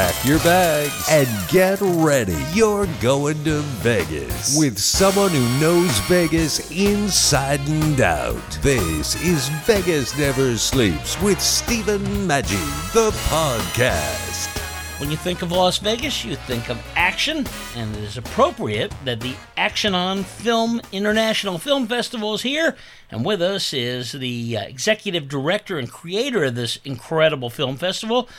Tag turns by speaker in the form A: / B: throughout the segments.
A: Pack your bags and get ready. You're going to Vegas with someone who knows Vegas inside and out. This is Vegas Never Sleeps with Stephen Maggi, the podcast.
B: When you think of Las Vegas, you think of action, and it is appropriate that the Action on Film International Film Festival is here. And with us is the uh, executive director and creator of this incredible film festival.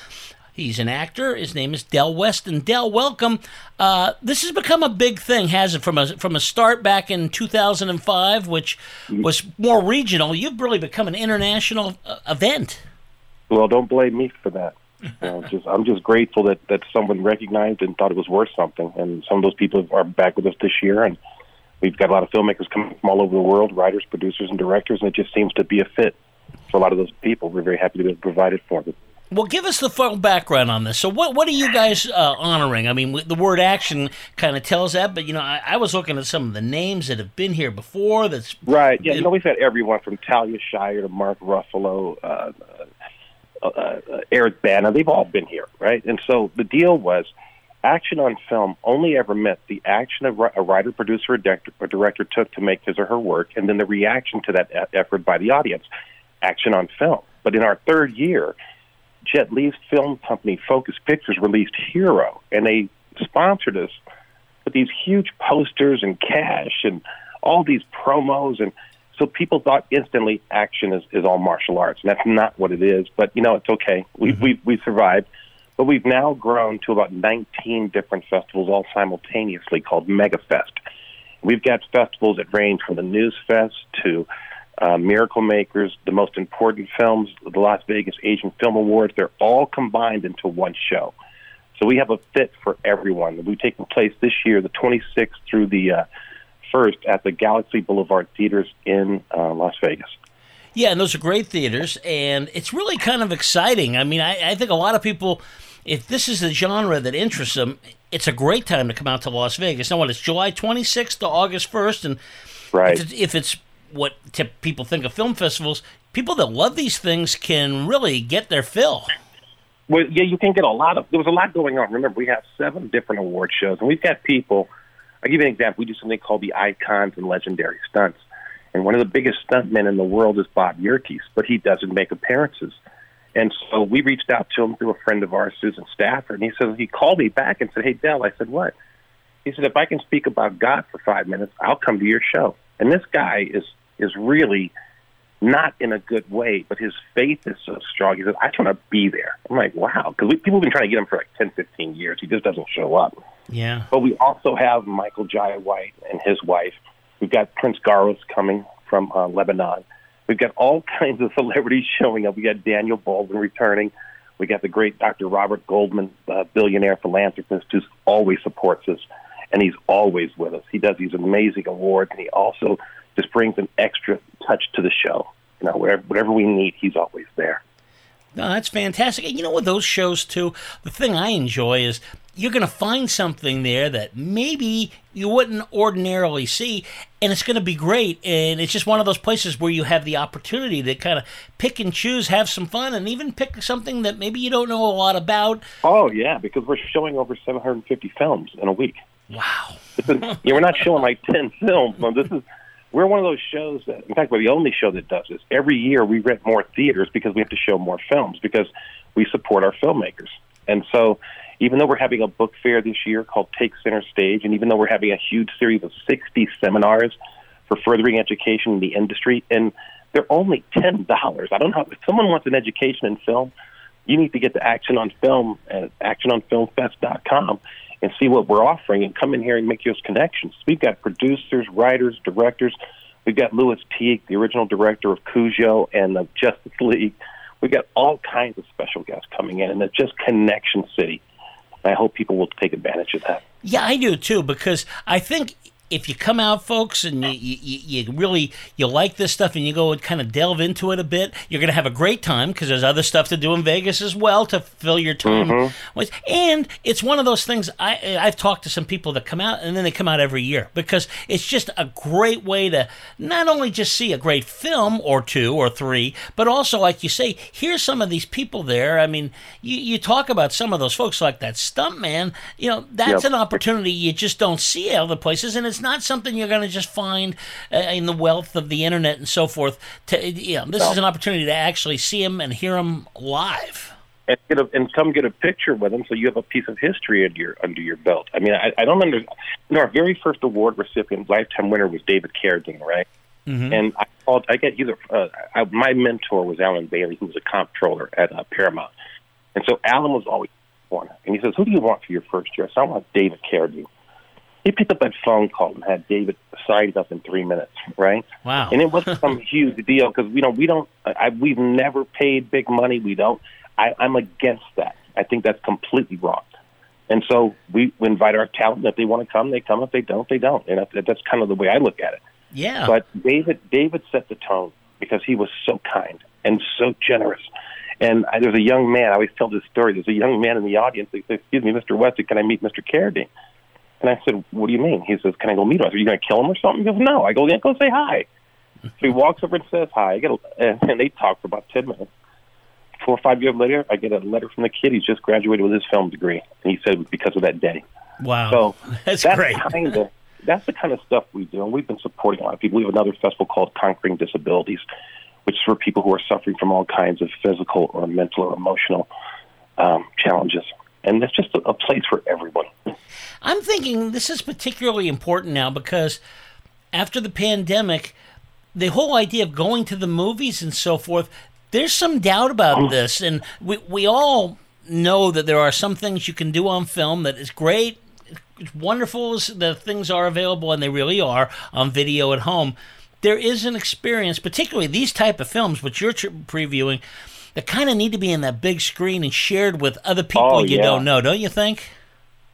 B: He's an actor. His name is Del Weston. Del, welcome. Uh, this has become a big thing, has it? From a from a start back in 2005, which was more regional. You've really become an international uh, event.
C: Well, don't blame me for that. You know, just I'm just grateful that that someone recognized and thought it was worth something. And some of those people are back with us this year, and we've got a lot of filmmakers coming from all over the world, writers, producers, and directors, and it just seems to be a fit for a lot of those people. We're very happy to be able to provide it for them.
B: Well, give us the full background on this. So, what what are you guys uh, honoring? I mean, the word action kind of tells that, but you know, I, I, was looking at some of the names that have been here before. That's
C: right. Yeah, you know, we've had everyone from Talia Shire to Mark Ruffalo, uh, uh, uh, Eric Bana. They've all been here, right? And so the deal was, action on film only ever meant the action of a writer, producer, or director, or director took to make his or her work, and then the reaction to that effort by the audience. Action on film. But in our third year Jet Li's film company, Focus Pictures, released Hero, and they sponsored us with these huge posters and cash and all these promos. And so people thought instantly action is, is all martial arts. And that's not what it is. But, you know, it's okay. We, mm-hmm. we, we survived. But we've now grown to about 19 different festivals all simultaneously called MegaFest. We've got festivals that range from the News Fest to uh, Miracle Makers, the most important films, the Las Vegas Asian Film Awards, they're all combined into one show. So we have a fit for everyone. We've taken place this year, the 26th through the uh, 1st, at the Galaxy Boulevard Theaters in uh, Las Vegas.
B: Yeah, and those are great theaters, and it's really kind of exciting. I mean, I, I think a lot of people, if this is the genre that interests them, it's a great time to come out to Las Vegas. Now, what, it's July 26th to August 1st, and
C: right.
B: if it's what people think of film festivals, people that love these things can really get their fill.
C: Well, yeah, you can get a lot of. There was a lot going on. Remember, we have seven different award shows, and we've got people. I'll give you an example. We do something called the Icons and Legendary Stunts, and one of the biggest stuntmen in the world is Bob Yerkes, but he doesn't make appearances. And so we reached out to him through a friend of ours, Susan Stafford, and he said he called me back and said, "Hey, Del," I said, "What?" He said, "If I can speak about God for five minutes, I'll come to your show." And this guy is is really not in a good way, but his faith is so strong. He says, I just want to be there. I'm like, wow. Because people have been trying to get him for like 10, 15 years. He just doesn't show up.
B: Yeah.
C: But we also have Michael Jai White and his wife. We've got Prince Garos coming from uh, Lebanon. We've got all kinds of celebrities showing up. We got Daniel Baldwin returning. We got the great Dr. Robert Goldman, uh, billionaire philanthropist, who always supports us, and he's always with us. He does these amazing awards, and he also just brings an extra touch to the show. You know, whatever, whatever we need, he's always there.
B: No, that's fantastic. And you know, with those shows too, the thing I enjoy is you're going to find something there that maybe you wouldn't ordinarily see, and it's going to be great. And it's just one of those places where you have the opportunity to kind of pick and choose, have some fun, and even pick something that maybe you don't know a lot about.
C: Oh yeah, because we're showing over 750 films in a week.
B: Wow.
C: yeah, we're not showing like 10 films. This is we're one of those shows that, in fact, we're the only show that does this. Every year we rent more theaters because we have to show more films because we support our filmmakers. And so, even though we're having a book fair this year called Take Center Stage, and even though we're having a huge series of 60 seminars for furthering education in the industry, and they're only $10. I don't know. If someone wants an education in film, you need to get to Action on Film at actiononfilmfest.com and see what we're offering and come in here and make those connections. We've got producers, writers, directors. We've got Lewis Teague, the original director of Cujo and the Justice League. We've got all kinds of special guests coming in, and it's just Connection City. I hope people will take advantage of that.
B: Yeah, I do too, because I think if you come out, folks, and you, you, you really you like this stuff, and you go and kind of delve into it a bit, you're going to have a great time because there's other stuff to do in Vegas as well to fill your time. Mm-hmm. with. And it's one of those things. I I've talked to some people that come out, and then they come out every year because it's just a great way to not only just see a great film or two or three, but also, like you say, here's some of these people there. I mean, you, you talk about some of those folks like that stuntman. You know, that's
C: Yep.
B: an opportunity you just don't see other places, and it's not something you're going to just find uh, in the wealth of the internet and so forth. To you know, this is an opportunity to actually see him and hear him live.
C: and get a, and come get a picture with him, so you have a piece of history under your under your belt. I mean, I, I don't under. You know, our very first award recipient, lifetime winner, was David Carradine, right? And I called. I get either. Uh, I, my mentor was Alan Bailey, who was a comptroller at uh, Paramount, and so Alan was always one. And he says, "Who do you want for your first year?" So I want David Carradine. He picked up that phone call and had David signed up in three minutes, right?
B: Wow.
C: And it wasn't some huge deal because you know we don't. I, we've never paid big money. We don't. I, I'm against that. I think that's completely wrong. And so we we invite our talent. If they want to come, they come. If they don't, they don't. And that's, that's kind of the way I look at it.
B: Yeah.
C: But David, David set the tone because he was so kind and so generous. And I, there's a young man. I always tell this story. There's a young man in the audience. He says, "Excuse me, Mr. Wesley, can I meet Mr. Carradine?" And I said, "What do you mean?" He says, "Can I go meet him?" I said, "Are you going to kill him or something?" He goes, "No." I go, "Yeah, go say hi." So he walks over and says hi. I get a, and they talk for about ten minutes. Four or five years later, I get a letter from the kid. He's just graduated with his film degree, and he said it was because of that day.
B: wow.
C: So
B: that's,
C: that's
B: great.
C: kind of that's the kind of stuff we do, and we've been supporting a lot of people. We have another festival called Conquering Disabilities, which is for people who are suffering from all kinds of physical or mental or emotional um, challenges, and it's just a, a place for everyone.
B: I'm thinking this is particularly important now because after the pandemic, the whole idea of going to the movies and so forth, there's some doubt about oh. this. And we, we all know that there are some things you can do on film that is great. It's wonderful as the things are available, and they really are on video at home. There is an experience, particularly these type of films, which you're tr- previewing, that kind of need to be in that big screen and shared with other people
C: Oh,
B: you
C: yeah.
B: don't know, don't you think?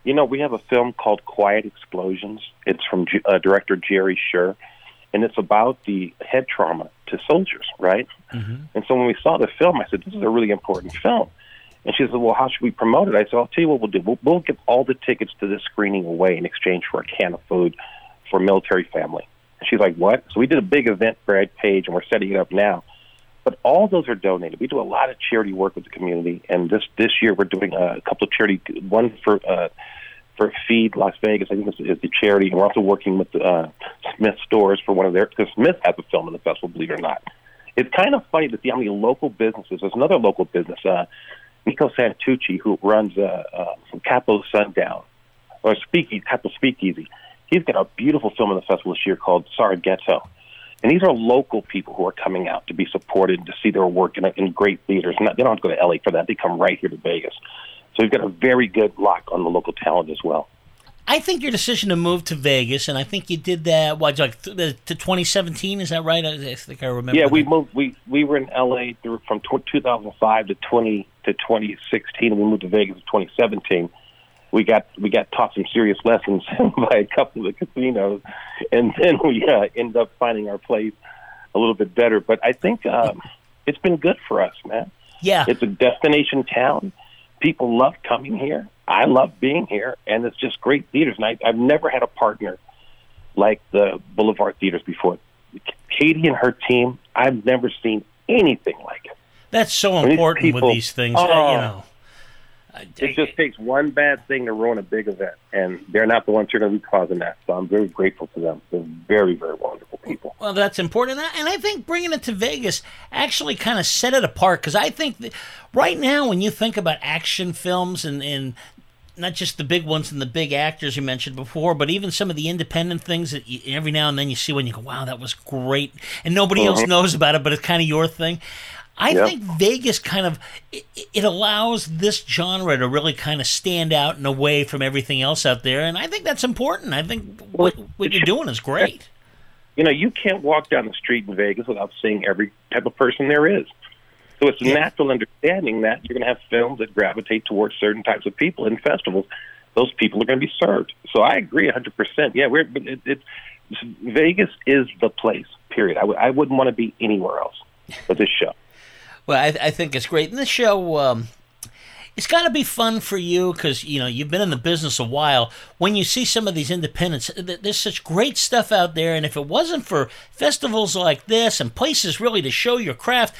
C: You know, we have a film called Quiet Explosions. It's from G- uh, director Jerry Sher, and it's about the head trauma to soldiers, right? And so when we saw the film, I said, "This is a really important film." And she said, "Well, how should we promote it?" I said, "I'll tell you what we'll do. We'll, we'll give all the tickets to this screening away in exchange for a can of food for a military family." And she's like, "What?" So we did a big event for Ed Page, and we're setting it up now. But all those are donated. We do a lot of charity work with the community, and this this year we're doing a couple of charity. One for uh, for Feed Las Vegas, I think is, is the charity, and we're also working with uh, Smith Stores for one of their because Smith has a film in the festival, believe it or not. It's kind of funny to see how many local businesses. There's another local business, uh, Nico Santucci, who runs uh, uh, Capo Sundown or Speakeasy, Capo Speakeasy. He's got a beautiful film in the festival this year called Sarghetto. And these are local people who are coming out to be supported to see their work in, in great theaters. Not, they don't have to go to LA for that. They come right here to Vegas. So we've got a very good lock on the local talent as well.
B: I think your decision to move to Vegas, and I think you did that. What, like to 2017? Is that right? I, I think I remember.
C: Yeah, we
B: that.
C: moved. We we were in LA through, from tw 2005 to 20 to 2016, and we moved to Vegas in 2017. We got we got taught some serious lessons by a couple of the casinos, and then we uh, ended up finding our place a little bit better. But I think um, it's been good for us, man.
B: Yeah,
C: It's a destination town. People love coming here. I love being here, and it's just great theaters. And I, I've never had a partner like the Boulevard Theaters before. Katie and her team, I've never seen anything like it.
B: that's so
C: these
B: important
C: people-
B: with these things. uh,
C: Oh.
B: you know,
C: It just takes one bad thing to ruin a big event, and they're not the ones who are going to be causing that. So I'm very grateful to them. They're very, very wonderful people.
B: Well, that's important, and I, think bringing it to Vegas actually kind of set it apart because I think that right now, when you think about action films and, and not just the big ones and the big actors you mentioned before, but even some of the independent things that you, every now and then you see when you go, "Wow, that was great," and nobody else mm-hmm. knows about it, but it's kind of your thing. I
C: Yep.
B: think Vegas kind of it, it allows this genre to really kind of stand out and away from everything else out there, and I think that's important. I think what, what you're doing is great.
C: You know, you can't walk down the street in Vegas without seeing every type of person there is. So it's a natural understanding that you're going to have films that gravitate towards certain types of people in festivals. those people are going to be served. So I agree 100%. Yeah, we're it, it, Vegas is the place. Period. I w- I wouldn't want to be anywhere else but this show.
B: Well, I, I think it's great. And this show, um, it's got to be fun for you because you know you've been in the business a while. When you see some of these independents, there's such great stuff out there, and if it wasn't for festivals like this and places really to show your craft,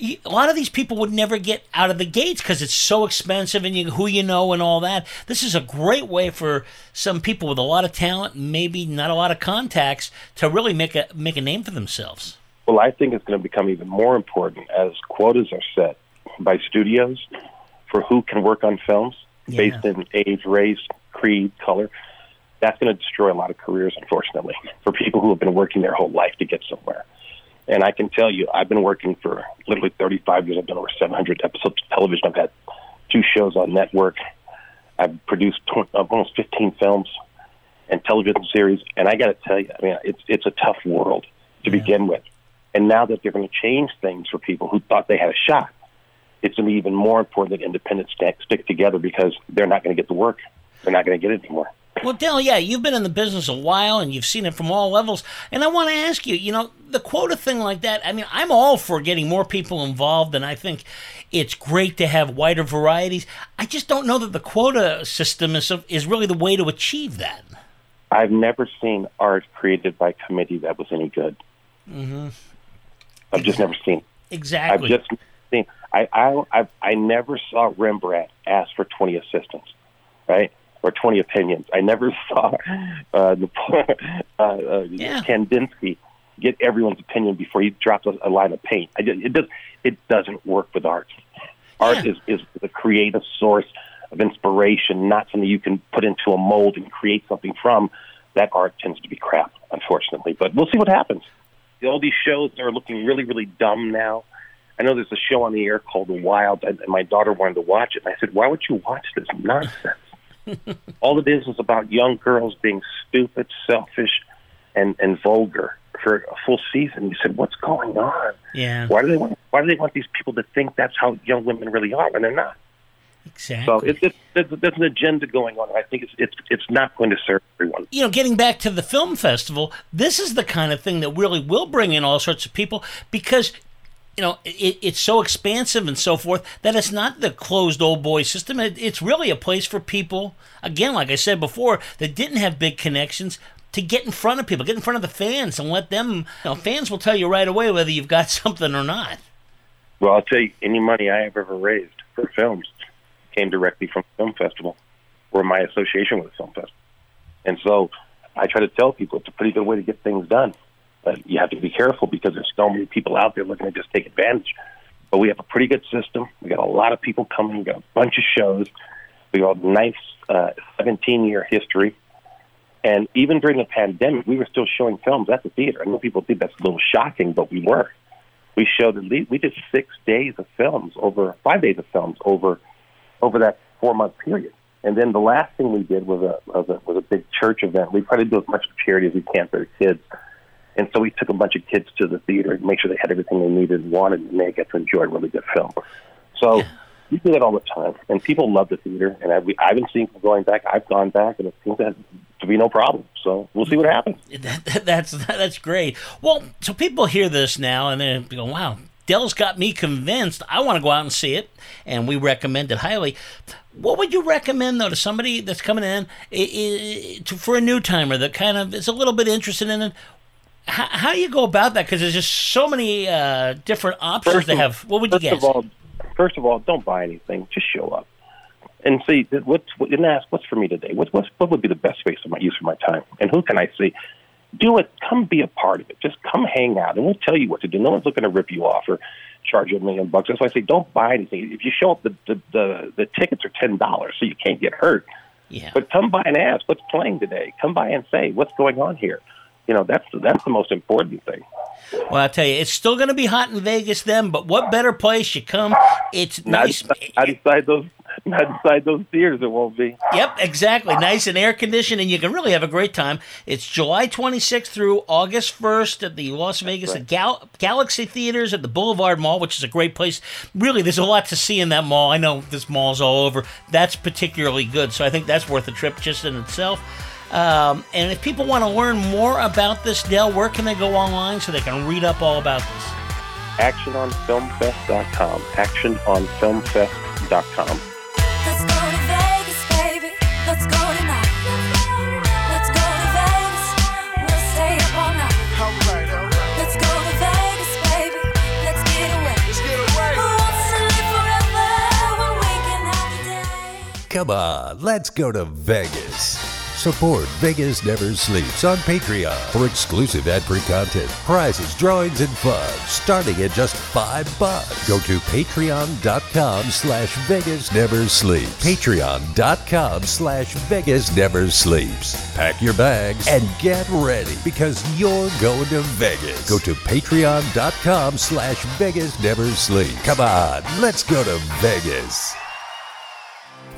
B: a lot of these people would never get out of the gates because it's so expensive and you, who you know and all that. This is a great way for some people with a lot of talent, maybe not a lot of contacts, to really make a make a name for themselves.
C: Well, I think it's going to become even more important as quotas are set by studios for who can work on films yeah. based in age, race, creed, color. That's going to destroy a lot of careers, unfortunately, for people who have been working their whole life to get somewhere. And I can tell you, I've been working for literally 35 years. I've done over 700 episodes of television. I've had two shows on network. I've produced uh, almost 15 films and television series. And I got to tell you, I mean, it's it's a tough world to yeah. begin with. And now that they're going to change things for people who thought they had a shot, it's going to be even more important that independents stick together because they're not going to get the work. They're not going to get it anymore.
B: Well, Dale, yeah, you've been in the business a while and you've seen it from all levels. And I want to ask you, you know, the quota thing like that, I mean, I'm all for getting more people involved, and I think it's great to have wider varieties. I just don't know that the quota system is, is really the way to achieve that.
C: I've never seen art created by committee that was any good.
B: Mm-hmm.
C: I've just never seen.
B: Exactly.
C: I've just seen. I I I, I never saw Rembrandt ask for twenty assistants, right? Or twenty opinions. I never saw uh, the, uh, uh,
B: yeah.
C: Kandinsky get everyone's opinion before he drops a, a line of paint. I just, it does it doesn't work with art. Art
B: yeah.
C: is is the creative source of inspiration, not something you can put into a mold and create something from. That art tends to be crap, unfortunately. But we'll see what happens all these shows are looking really, really dumb now. I know there's a show on the air called The Wild, and my daughter wanted to watch it. And I said, "Why would you watch this nonsense?" all it is is about young girls being stupid, selfish, and and vulgar for a full season. You said, "What's going on?
B: Yeah.
C: Why do they want? Why do they want these people to think that's how young women really are when they're not?"
B: Exactly.
C: So it's, it's, there's an agenda going on. I think it's it's it's not going to serve everyone.
B: You know, getting back to the film festival, this is the kind of thing that really will bring in all sorts of people because you know it, it's so expansive and so forth that it's not the closed old boy system. It, it's really a place for people. Again, like I said before, that didn't have big connections. To get in front of people, get in front of the fans, and let them. You know, fans will tell you right away whether you've got something or not.
C: Well, I'll tell you, any money I have ever raised for films came directly from film festival or my association with film festival. And so I try to tell people it's a pretty good way to get things done. But you have to be careful because there's so many people out there looking to just take advantage. But we have a pretty good system. We got a lot of people coming. We got a bunch of shows. We got a nice uh, 17 year history. And even during the pandemic, we were still showing films at the theater. I know people think that's a little shocking, but we were. We showed at least we did six days of films over five days of films over over that four month period. And then the last thing we did was a, was a was a big church event. We tried to do as much charity as we can for the kids. And so we took a bunch of kids to the theater and make sure they had everything they needed and wanted, and they get to enjoy a really good film. So yeah. we do that all the time, and people love the theater. And I, we, I've been seeing people going back. I've gone back, and it seems to, to be no problem. So we'll see what happens.
B: That, that, that's that's great. Well, so people hear this now, and they go, "Wow, Del's got me convinced. I want to go out and see it, and we recommend it highly. What would you recommend though to somebody that's coming in for a new timer that kind of is a little bit interested in it? How, how do you go about that? Because there's just so many uh, different options
C: first
B: to have. What would
C: you
B: guess?
C: Of all, first of all, don't buy anything. Just show up and see what's and ask what's for me today. What what's, what would be the best waste of my use of my time, and who can I see? Do it. Come be a part of it. Just come hang out, and we'll tell you what to do. No one's looking to rip you off or charge you a million bucks. That's why I say don't buy anything. If you show up, the the the, the tickets are ten dollars, so you can't get hurt.
B: Yeah.
C: But come by and ask what's playing today. Come by and say what's going on here. You know that's that's the most important thing.
B: Well, I tell you, it's still going to be hot in Vegas then. But what better place you come? It's nice.
C: Decide those not inside those theaters. It won't be.
B: Yep, exactly. Nice and air conditioned, and you can really have a great time. It's July 26th through August 1st at the Las Vegas at Gal- Galaxy Theaters at the Boulevard Mall, which is a great place. Really, there's a lot to see in that mall. I know this mall's all over. That's particularly good, so I think that's worth a trip just in itself. Um, and if people want to learn more about this, Del, where can they go online so they can read up all about this?
C: ActionOnFilmFest.com. ActionOnFilmFest.com.
A: Come on, let's go to Vegas. Support Vegas Never Sleeps on Patreon for exclusive ad-free content, prizes, drawings, and fun, starting at just five bucks. Go to patreon.com slash Vegas Never Sleeps. Patreon.com slash Vegas Never Sleeps. Pack your bags and get ready because you're going to Vegas. Go to patreon.com slash Vegas Never Sleeps. Come on, let's go to Vegas.